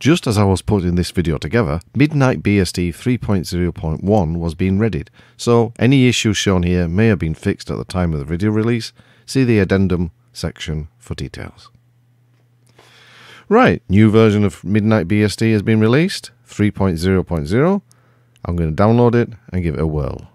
Just as I was putting this video together, Midnight BSD 3.0.1 was being readied, so any issues shown here may have been fixed at the time of the video release. See the addendum section for details. Right, new version of Midnight BSD has been released, 3.0.0. I'm going to download it and give it a whirl.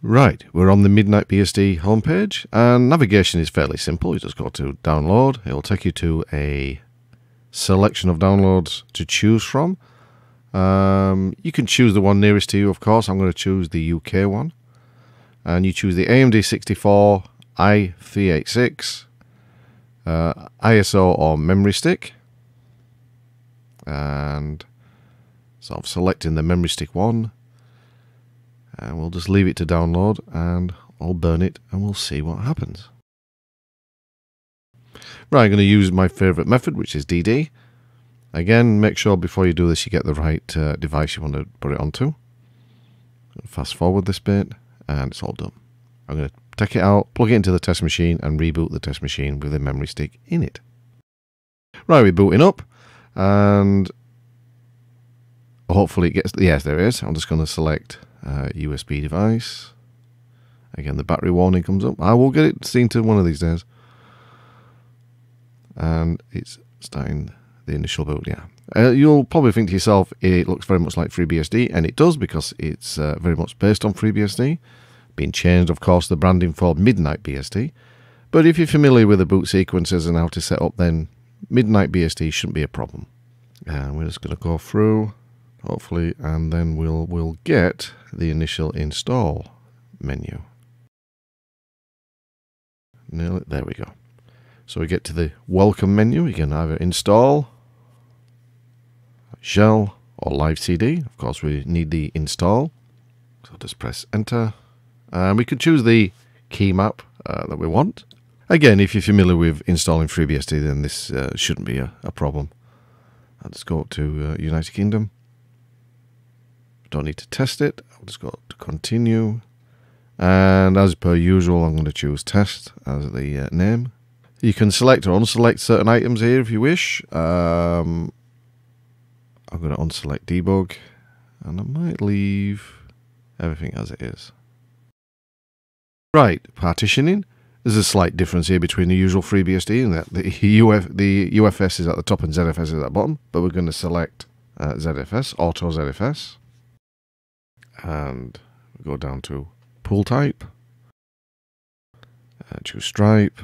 Right, we're on the Midnight BSD homepage, and navigation is fairly simple. You just go to download, it will take you to a selection of downloads to choose from. Um, you can choose the one nearest to you, of course. I'm going to choose the UK one. And you choose the AMD 64, i386, uh, ISO or memory stick. And so I'm selecting the memory stick one and we'll just leave it to download and I'll burn it and we'll see what happens. Right, I'm going to use my favorite method, which is DD. Again, make sure before you do this you get the right uh, device you want to put it onto. Fast forward this bit and it's all done. I'm going to take it out, plug it into the test machine and reboot the test machine with a memory stick in it. Right, we're booting up and hopefully it gets, yes there it is. I'm just going to select uh, USB device. Again, the battery warning comes up. I will get it seen to one of these days. And it's starting the initial boot, yeah. Uh, you'll probably think to yourself, it looks very much like FreeBSD, and it does because it's uh, very much based on FreeBSD. Being changed, of course, the branding for Midnight BSD. But if you're familiar with the boot sequences and how to set up, then Midnight BSD shouldn't be a problem. And we're just going to go through hopefully, and then we'll, we'll get the initial install menu. Nearly, there we go. So we get to the welcome menu. You can either install, shell, or live CD. Of course, we need the install. So just press enter. And we can choose the key map uh, that we want. Again, if you're familiar with installing FreeBSD, then this uh, shouldn't be a, a problem. Let's go to uh, United Kingdom. Don't need to test it. I'll just go to continue. And as per usual, I'm going to choose test as the uh, name. You can select or unselect certain items here if you wish. Um, I'm going to unselect debug. And I might leave everything as it is. Right, partitioning. There's a slight difference here between the usual FreeBSD and that the, Uf, the UFS is at the top and ZFS is at the bottom. But we're going to select uh, ZFS, Auto ZFS and go down to pool type, uh, choose stripe,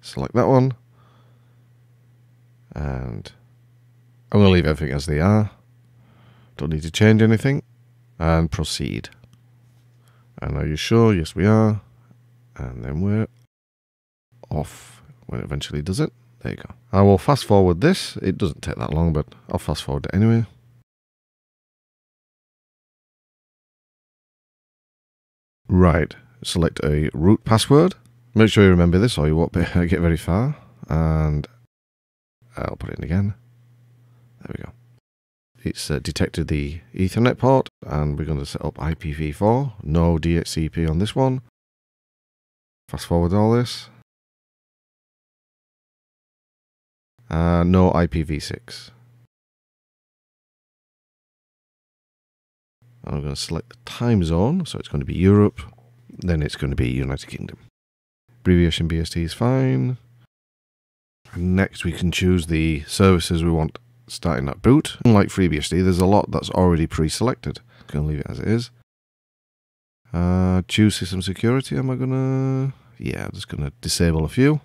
select that one, and I'm going to leave everything as they are. Don't need to change anything, and proceed. And are you sure? Yes, we are. And then we're off when it eventually does it. There you go. I will fast forward this. It doesn't take that long, but I'll fast forward it anyway. Right, select a root password. Make sure you remember this or you won't get very far. And I'll put it in again. There we go. It's uh, detected the Ethernet port and we're going to set up IPv4. No DHCP on this one. Fast forward all this. Uh, no IPv6. I'm going to select the time zone, so it's going to be Europe, then it's going to be United Kingdom. Abbreviation BST is fine. And next we can choose the services we want starting at boot. Unlike FreeBSD, there's a lot that's already pre-selected. I'm going to leave it as it is. Uh, choose system security, am I going to... Yeah, I'm just going to disable a few.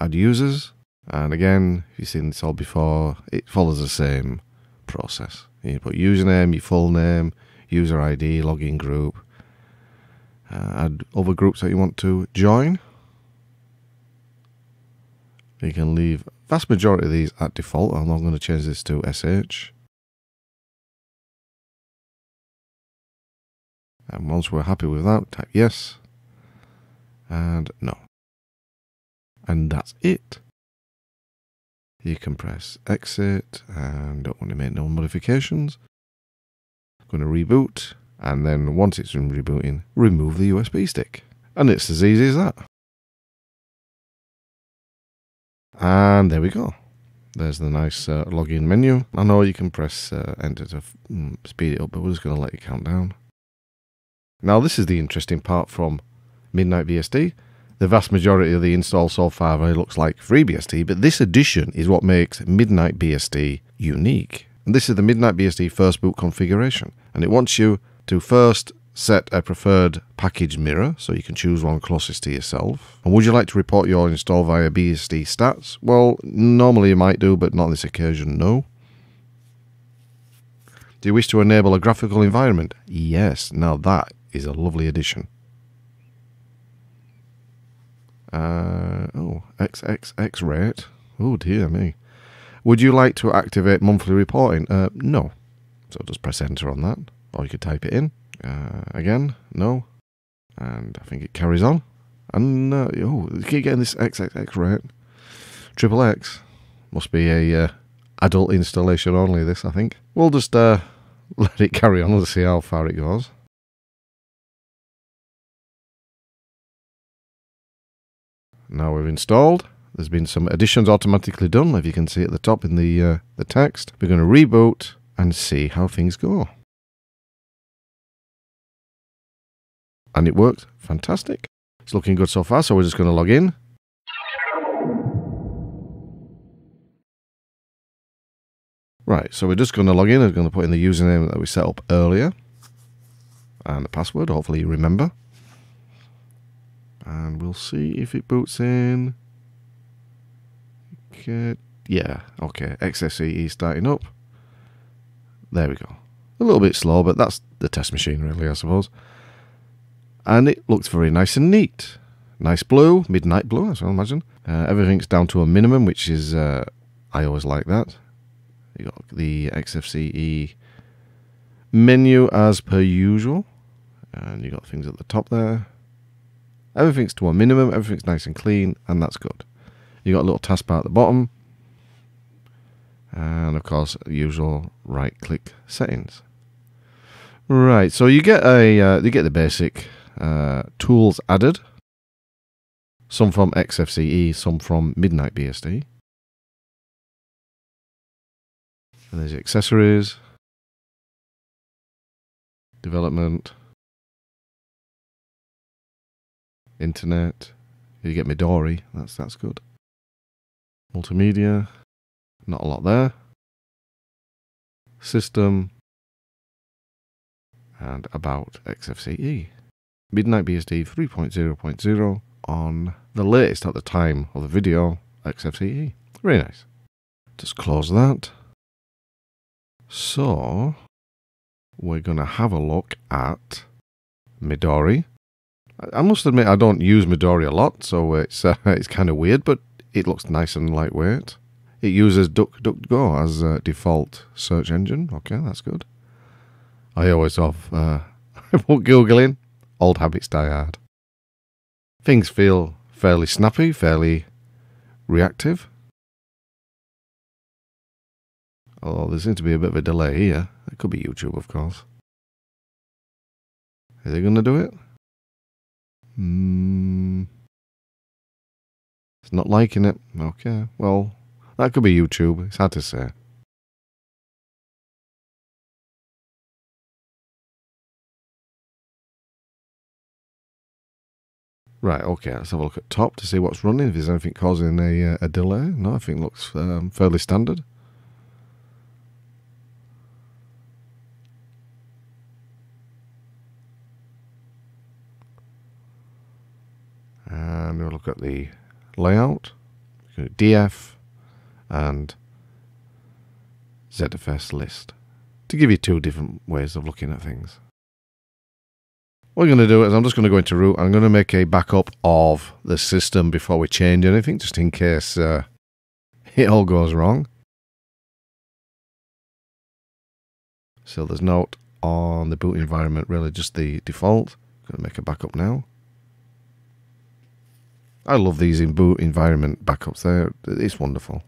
Add users. And again, if you've seen this all before, it follows the same process. You put username, your full name, user ID, login group, uh, add other groups that you want to join. You can leave vast majority of these at default. I'm not going to change this to SH. And once we're happy with that, type yes and no. And that's it. You can press exit and don't want to make no modifications. I'm going to reboot and then once it's been rebooting, remove the USB stick. And it's as easy as that. And there we go. There's the nice uh, login menu. I know you can press uh, enter to mm, speed it up, but we're just going to let it count down. Now, this is the interesting part from Midnight BSD. The vast majority of the install so far looks like FreeBSD, but this addition is what makes Midnight BSD unique. And this is the Midnight BSD first boot configuration. And it wants you to first set a preferred package mirror so you can choose one closest to yourself. And would you like to report your install via BSD stats? Well, normally you might do, but not on this occasion, no. Do you wish to enable a graphical environment? Yes. Now that is a lovely addition. Uh, oh, XXX rate. Oh dear me. Would you like to activate monthly reporting? Uh, no. So just press enter on that, or you could type it in. Uh, again, no. And I think it carries on. And, uh, oh, you keep getting this XXX rate. Triple X. Must be a uh, adult installation only, this, I think. We'll just uh, let it carry on and see how far it goes. Now we've installed. There's been some additions automatically done, if you can see at the top in the, uh, the text. We're going to reboot and see how things go. and it worked fantastic. It's looking good so far, so we're just going to log in. Right, so we're just going to log in. We're going to put in the username that we set up earlier and the password, hopefully you remember. And we'll see if it boots in. Okay. Yeah, okay, XFCE starting up. There we go. A little bit slow, but that's the test machine, really, I suppose and it looks very nice and neat. Nice blue, midnight blue, as I imagine. Uh, everything's down to a minimum, which is, uh, I always like that. You got the XFCE menu as per usual, and you got things at the top there. Everything's to a minimum, everything's nice and clean, and that's good. You've got a little taskbar at the bottom, and of course, the usual right click settings. Right, so you get a uh, you get the basic uh, tools added. Some from XFCE, some from Midnight BSD. And there's accessories, development, internet. You get Midori, that's that's good. Multimedia, not a lot there. System, and about XFCE. Midnight BSD 3.0.0 on the latest at the time of the video XFCE. Very nice. Just close that. So, we're going to have a look at Midori. I must admit I don't use Midori a lot, so it's uh, it's kind of weird, but it looks nice and lightweight. It uses DuckDuckGo as a default search engine. Okay, that's good. I always have uh, googling Old habits die hard. Things feel fairly snappy, fairly reactive. Although there seems to be a bit of a delay here. It could be YouTube, of course. Is it going to do it? Hmm. It's not liking it. Okay, well, that could be YouTube. It's hard to say. Right, okay, let's have a look at top to see what's running, if there's anything causing a, uh, a delay. No, I think looks um, fairly standard. And we'll look at the layout, DF and ZFS list to give you two different ways of looking at things. What I'm going to do is I'm just going to go into root. I'm going to make a backup of the system before we change anything, just in case uh, it all goes wrong. So there's note on the boot environment, really just the default. I'm going to make a backup now. I love these in boot environment backups. There, it's wonderful.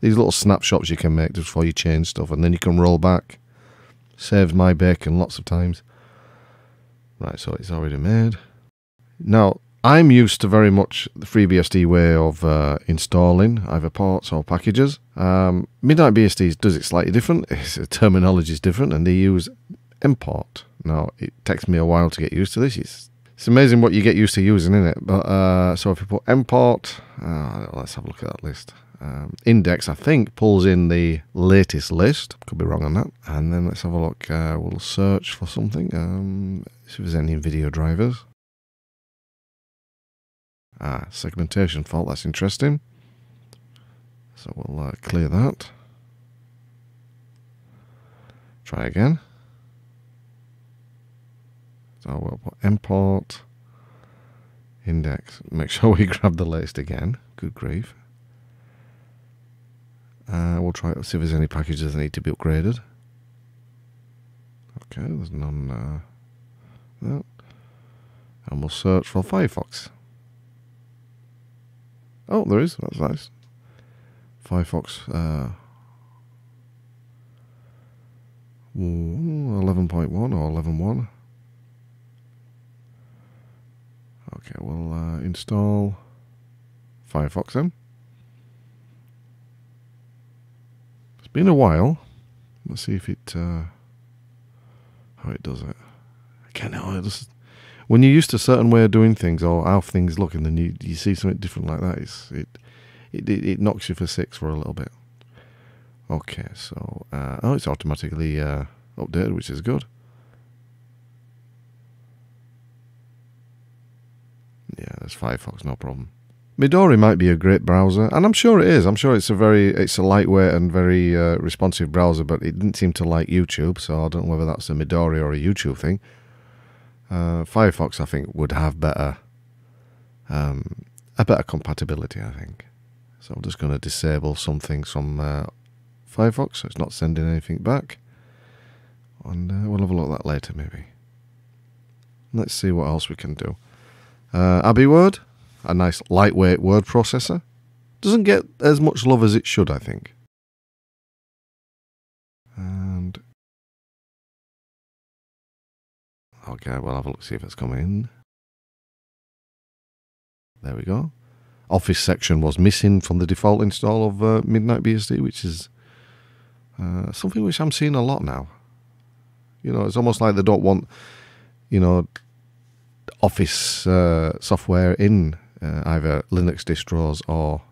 these little snapshots you can make just before you change stuff, and then you can roll back. Saves my bacon lots of times. Right, so it's already made. Now, I'm used to very much the FreeBSD way of uh, installing either ports or packages. Um, Midnight BSD does it slightly different. Its terminology is different, and they use mport. Now, it takes me a while to get used to this. It's, it's amazing what you get used to using, isn't it? But uh, so if you put mport, uh, let's have a look at that list. Um, index, I think, pulls in the latest list. Could be wrong on that. And then let's have a look. Uh, we'll search for something. Um, see if there's any video drivers. Ah, segmentation fault. That's interesting. So we'll uh, clear that. Try again. So we'll put mport index. Make sure we grab the latest again. Good grief. Uh, we'll try to see if there's any packages that need to be upgraded. Okay, there's none. Uh, no. And we'll search for Firefox. Oh, there is. That's nice. Firefox. Uh, 11.1 or 11.1. Okay, we'll uh, install Firefox then. It's been a while. Let's see if it uh, how it does it. I can't know. It just when you're used to a certain way of doing things or how things look, and then you, you see something different like that, it's, it, it it knocks you for six for a little bit. Okay, so uh, oh, it's automatically uh, updated, which is good. Yeah, there's Firefox, no problem. Midori might be a great browser, and I'm sure it is. I'm sure it's a very, it's a lightweight and very uh, responsive browser, but it didn't seem to like YouTube, so I don't know whether that's a Midori or a YouTube thing. Uh, Firefox, I think, would have better, um, a better compatibility. I think. So I'm just going to disable something from uh, Firefox, so it's not sending anything back. And uh, we'll have a look at that later, maybe. Let's see what else we can do. Uh, AbiWord, a nice lightweight word processor, doesn't get as much love as it should, I think. And Okay, we'll have a look, see if it's coming in. There we go. Office section was missing from the default install of uh, Midnight BSD, which is uh, something which I'm seeing a lot now. You know, it's almost like they don't want, you know, Office uh, software in uh, either Linux distros or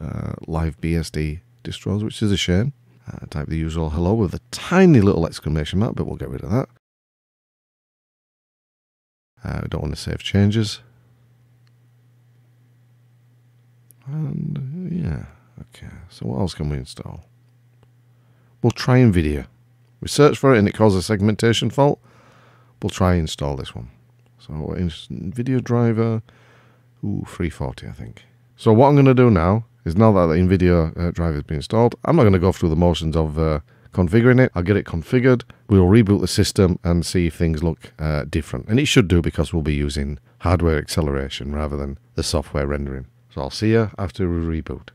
uh, live BSD distros, which is a shame. Uh, type the usual hello with a tiny little exclamation mark, but we'll get rid of that. Uh, we don't want to save changes. And yeah, okay. So what else can we install? We'll try NVIDIA. We search for it and it causes a segmentation fault. We'll try install this one. So NVIDIA driver, ooh, 340 I think. So what I'm going to do now is now that the NVIDIA uh, driver has been installed, I'm not going to go through the motions of uh, configuring it. I'll get it configured. We'll reboot the system and see if things look uh, different. And it should do because we'll be using hardware acceleration rather than the software rendering. So I'll see you after we reboot.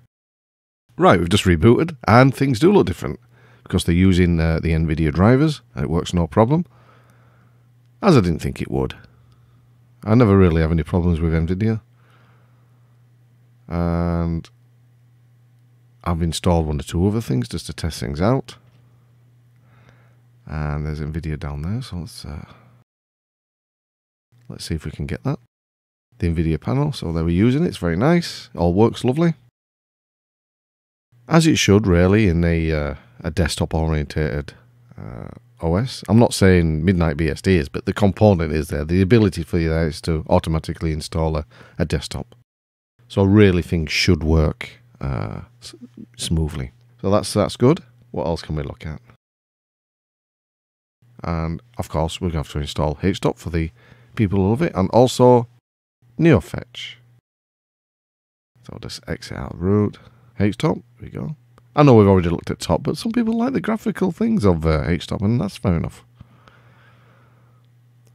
Right, we've just rebooted and things do look different because they're using uh, the NVIDIA drivers and it works no problem. As I didn't think it would. I never really have any problems with NVIDIA. And I've installed one or two other things just to test things out. And there's NVIDIA down there, so let's, uh, let's see if we can get that. The NVIDIA panel, so they were using it, it's very nice, all works lovely. As it should, really, in a, uh, a desktop orientated uh, OS. I'm not saying Midnight BSD is, but the component is there. The ability for you there is to automatically install a, a desktop. So really things should work uh, smoothly. So that's that's good. What else can we look at? And of course, we're going to have to install HTOP for the people who love it, and also NeoFetch. So I'll just exit out root. HTOP, we go. I know we've already looked at top, but some people like the graphical things of uh, HTOP, and that's fair enough.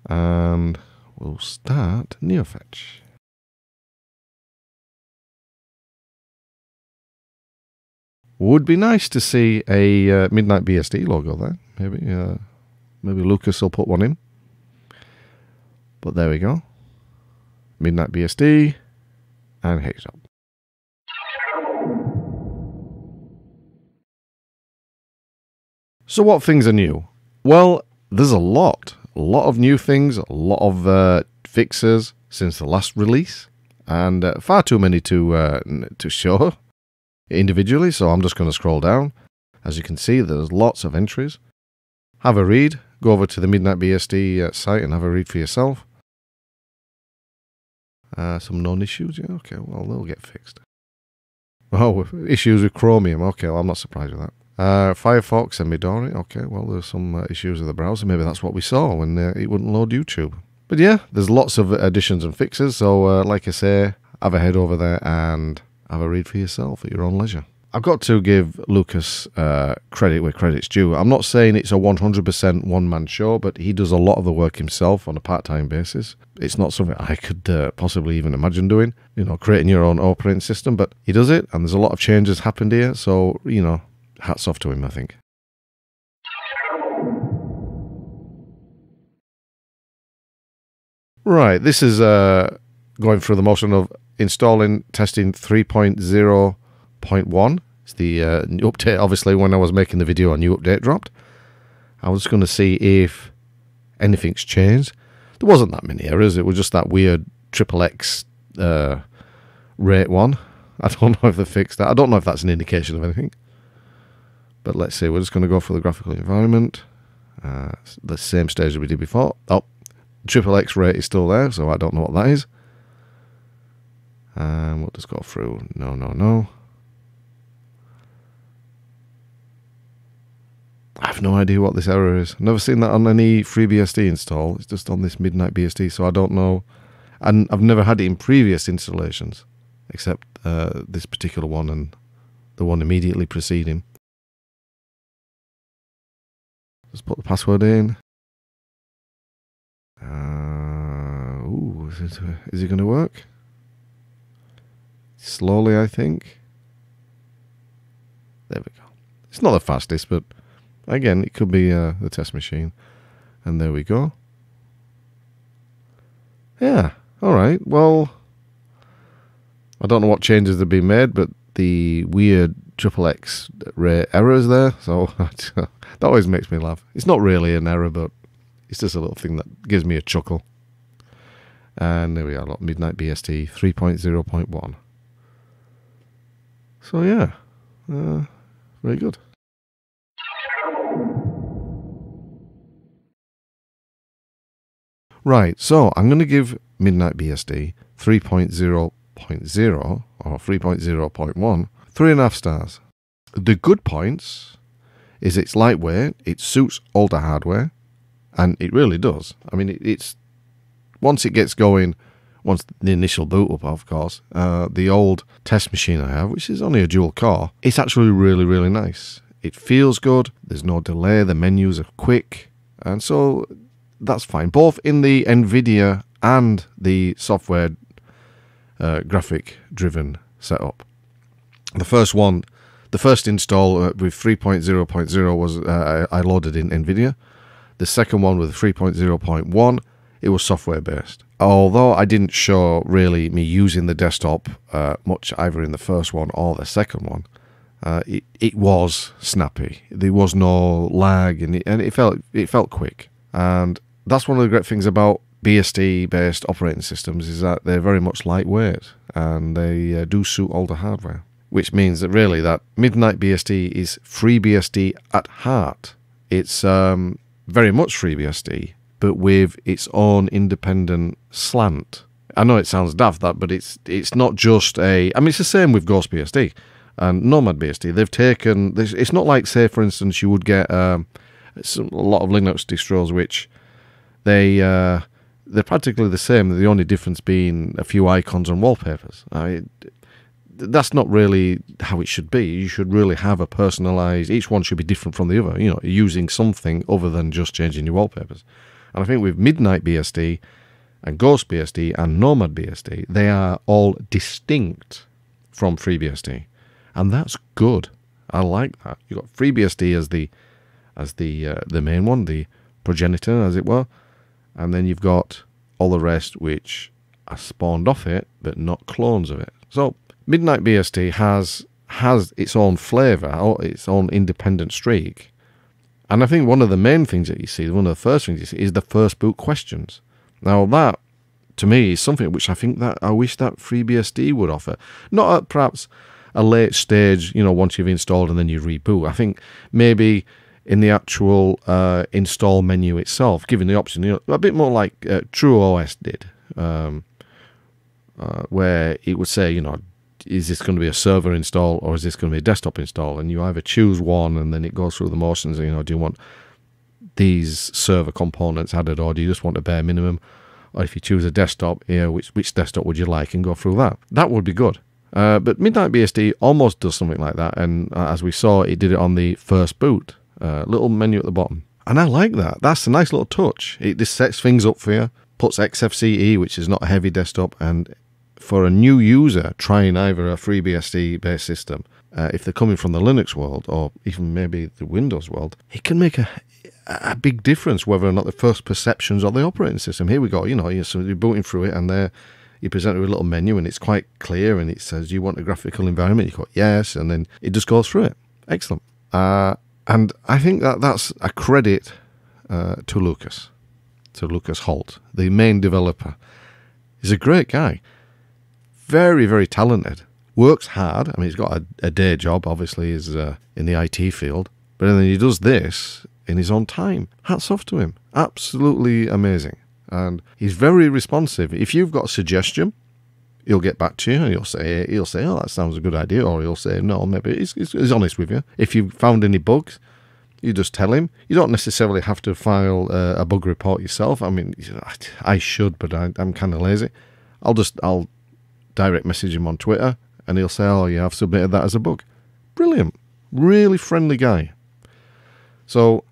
And we'll start NeoFetch. Would be nice to see a uh, Midnight BSD logo there. Maybe, uh, maybe Lucas will put one in. But there we go. Midnight BSD and Hex So, what things are new? Well, there's a lot. A lot of new things, a lot of uh, fixes since the last release, and uh, far too many to, uh, to show individually. So, I'm just going to scroll down. As you can see, there's lots of entries. Have a read. Go over to the Midnight BSD uh, site and have a read for yourself. Uh, some known issues. Yeah, okay, well, they'll get fixed. Oh, issues with Chromium. Okay, well, I'm not surprised with that. Uh, Firefox and Midori. Okay, well, there's some uh, issues with the browser. Maybe that's what we saw when uh, it wouldn't load YouTube. But yeah, there's lots of additions and fixes. So, uh, like I say, have a head over there and have a read for yourself at your own leisure. I've got to give Lucas uh, credit where credit's due. I'm not saying it's a 100% one man show, but he does a lot of the work himself on a part time basis. It's not something I could uh, possibly even imagine doing, you know, creating your own operating system, but he does it, and there's a lot of changes happened here. So, you know, hats off to him, I think. Right, this is uh, going through the motion of installing testing 3.0.1. It's the uh, update. Obviously, when I was making the video, a new update dropped. I was going to see if anything's changed. There wasn't that many errors. It was just that weird triple X uh, rate one. I don't know if they fixed that. I don't know if that's an indication of anything. But let's see. We're just going to go for the graphical environment. Uh, the same stage as we did before. Oh, triple X rate is still there, so I don't know what that is. And we'll just go through. No, no, no. I have no idea what this error is. Never seen that on any FreeBSD install. It's just on this Midnight BSD, so I don't know. And I've never had it in previous installations, except uh, this particular one and the one immediately preceding. Just put the password in. Uh, ooh, is it, is it going to work? Slowly, I think. There we go. It's not the fastest, but Again, it could be uh, the test machine. And there we go. Yeah, all right. Well, I don't know what changes have been made, but the weird triple X ray errors there. So that always makes me laugh. It's not really an error, but it's just a little thing that gives me a chuckle. And there we are, Midnight BSD 3.0.1. So yeah, uh, very good. Right, so I'm going to give Midnight BSD 3.0.0 or 3.0.1 three and a half stars. The good points is it's lightweight, it suits older hardware, and it really does. I mean, it, it's once it gets going, once the initial boot up, of course, uh, the old test machine I have, which is only a dual core, it's actually really, really nice. It feels good. There's no delay. The menus are quick, and so that's fine. Both in the NVIDIA and the software uh, graphic driven setup. The first one, the first install uh, with 3.0.0 was uh, I loaded in NVIDIA. The second one with 3.0.1, it was software based. Although I didn't show really me using the desktop uh, much either in the first one or the second one, uh, it, it was snappy. There was no lag and it, and it felt it felt quick. And that's one of the great things about BSD based operating systems is that they're very much lightweight and they uh, do suit older hardware, which means that really that Midnight BSD is FreeBSD at heart. It's um, very much FreeBSD, but with its own independent slant. I know it sounds daft that, but it's it's not just a. I mean, it's the same with Ghost BSD and Nomad BSD. They've taken. It's not like, say, for instance, you would get um, a lot of Linux distros which they uh, they're practically the same. The only difference being a few icons and wallpapers. I, that's not really how it should be. You should really have a personalized. Each one should be different from the other. You know, using something other than just changing your wallpapers. And I think with Midnight BSD and Ghost BSD and Nomad BSD, they are all distinct from FreeBSD, and that's good. I like that. You've got FreeBSD as the as the uh, the main one, the progenitor, as it were, and then you've got all the rest which are spawned off it, but not clones of it. So Midnight BSD has has its own flavour, its own independent streak. And I think one of the main things that you see, one of the first things you see, is the first boot questions. Now that, to me, is something which I think that I wish that FreeBSD would offer. Not at perhaps a late stage, you know, once you've installed and then you reboot. I think maybe in the actual uh, install menu itself, giving the option, you know, a bit more like uh, TrueOS did, um, uh, where it would say, you know, is this going to be a server install or is this going to be a desktop install? And you either choose one and then it goes through the motions. You know, do you want these server components added or do you just want a bare minimum? Or if you choose a desktop, yeah, which which desktop would you like and go through that? That would be good. Uh, but Midnight BSD almost does something like that, and uh, as we saw, it did it on the first boot. Uh, little menu at the bottom, and I like that. That's a nice little touch. It just sets things up for you. Puts XFCE, which is not a heavy desktop, and for a new user trying either a FreeBSD based system, uh, if they're coming from the Linux world or even maybe the Windows world, it can make a a big difference whether or not the first perceptions of the operating system. Here we go, you know, you're, so you're booting through it and there you present with a little menu and it's quite clear and it says, you want a graphical environment? You go, Yes, and then it just goes through it. Excellent. Uh, and I think that that's a credit uh, to Lucas, to Lucas Holt, the main developer. He's a great guy very, very talented. Works hard. I mean, he's got a, a day job, obviously, is uh, in the IT field. But then he does this in his own time. Hats off to him. Absolutely amazing. And he's very responsive. If you've got a suggestion, he'll get back to you and he'll say, he'll say, oh, that sounds a good idea. Or he'll say, no, maybe he's, he's, he's honest with you. If you've found any bugs, you just tell him. You don't necessarily have to file uh, a bug report yourself. I mean, I should, but I, I'm kind of lazy. I'll just, I'll direct message him on Twitter and he'll say, Oh, yeah, I've submitted that as a book. Brilliant. Really friendly guy. So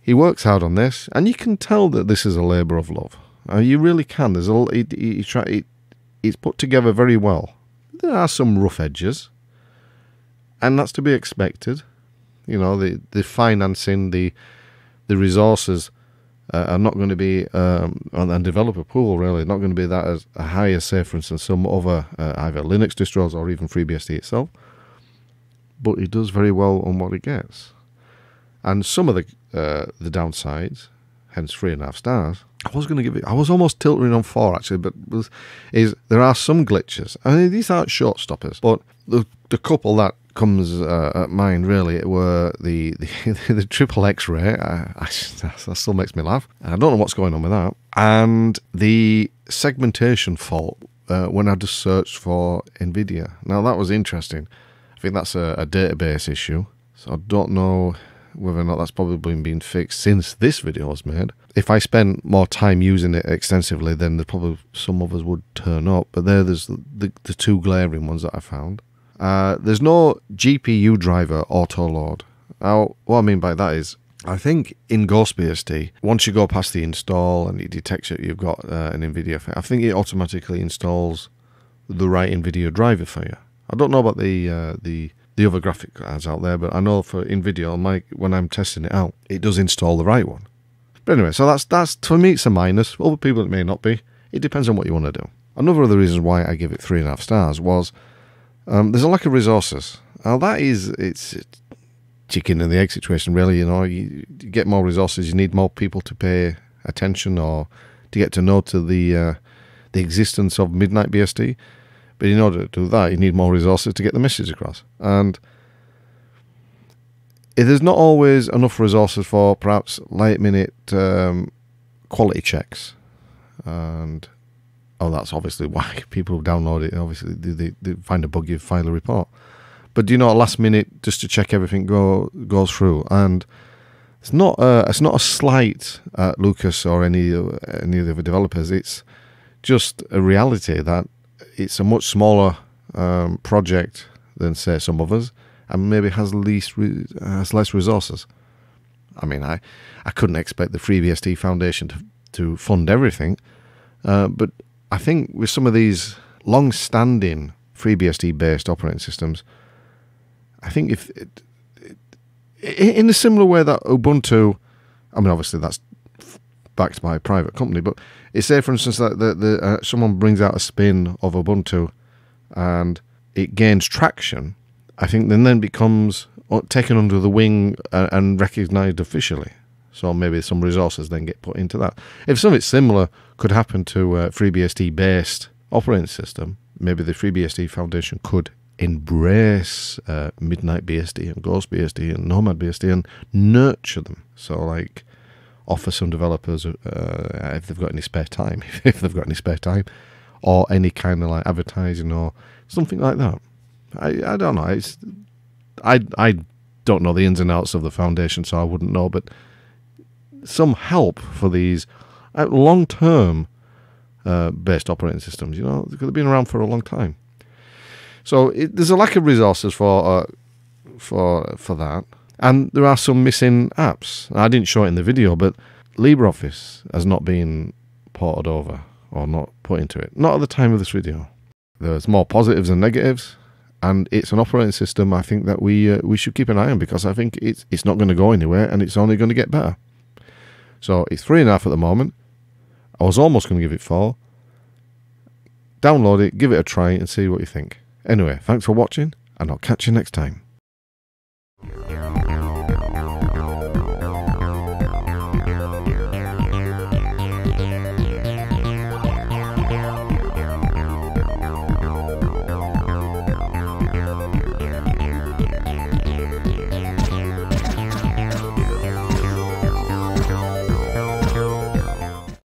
he works hard on this, and you can tell that this is a labour of love. Uh, you really can. There's a try, he, it's put together very well. There are some rough edges, and that's to be expected. You know, the the financing, the the resources uh, are not going to be, um, and developer pool really, not going to be that as high as, say, for instance, some other uh, either Linux distros or even FreeBSD itself. But it does very well on what it gets. And some of the uh, the downsides, hence three and a half stars, I was going to give it, I was almost tilting on four actually, but was, is there are some glitches. I mean, these aren't short stoppers, but the, the couple that comes uh, at mind really were the the, triple X-ray. That still makes me laugh. I don't know what's going on with that. And the segmentation fault uh, when I just searched for NVIDIA. Now that was interesting. I think that's a, a database issue. So I don't know whether or not that's probably been fixed since this video was made. If I spent more time using it extensively, then there probably some others would turn up. But there, there's the, the, the two glaring ones that I found. Uh, there's no GPU driver auto load. Now, what I mean by that is, I think in GhostBSD, once you go past the install and it detects that you've got uh, an NVIDIA, I think it automatically installs the right NVIDIA driver for you. I don't know about the uh, the the other graphic cards out there, but I know for NVIDIA, my, when I'm testing it out, it does install the right one. But anyway, so that's that's for me it's a minus. Other people it may not be. It depends on what you want to do. Another of the reasons why I give it three and a half stars was um, there's a lack of resources. Now that is it's, chicken and the egg situation, really. You know, you, you, get more resources, you need more people to pay attention or to get to know to the uh, the existence of Midnight BSD. But in order to do that, you need more resources to get the message across. And there's not always enough resources for perhaps late minute um, quality checks. And oh, that's obviously why people download it. Obviously, they, they, find a bug, you file a report. But do you know, last minute, just to check everything go goes through, and it's not a, it's not a slight at Lucas or any any of the other developers. It's just a reality that it's a much smaller um, project than say some others, and maybe has least re- has less resources. I mean, I I couldn't expect the FreeBSD Foundation to to fund everything, uh, but I think with some of these long-standing FreeBSD based operating systems, I think if it, in a similar way that Ubuntu, I mean, obviously that's backed by a private company, but say, for instance, that the, the, uh, someone brings out a spin of Ubuntu and it gains traction, I think then then becomes uh, taken under the wing and, and recognized officially. So maybe some resources then get put into that. If something similar could happen to a FreeBSD based operating system, maybe the FreeBSD Foundation could embrace uh, Midnight BSD and Ghost BSD and Nomad BSD and nurture them. So, like, offer some developers, uh, if they've got any spare time, if they've got any spare time, or any kind of like advertising or something like that. I, I don't know. It's, I, I don't know the ins and outs of the foundation, so I wouldn't know, but some help for these uh, long term uh, based operating systems. You know, they've been around for a long time. So it, there's a lack of resources for uh, for for that, and there are some missing apps. I didn't show it in the video, but LibreOffice has not been ported over or not put into it. Not at the time of this video. There's more positives than negatives, and it's an operating system I think that we uh, we should keep an eye on because I think it's it's not going to go anywhere and it's only going to get better. So it's three and a half at the moment. I was almost going to give it four. Download it, give it a try, and see what you think. Anyway, thanks for watching, and I'll catch you next time.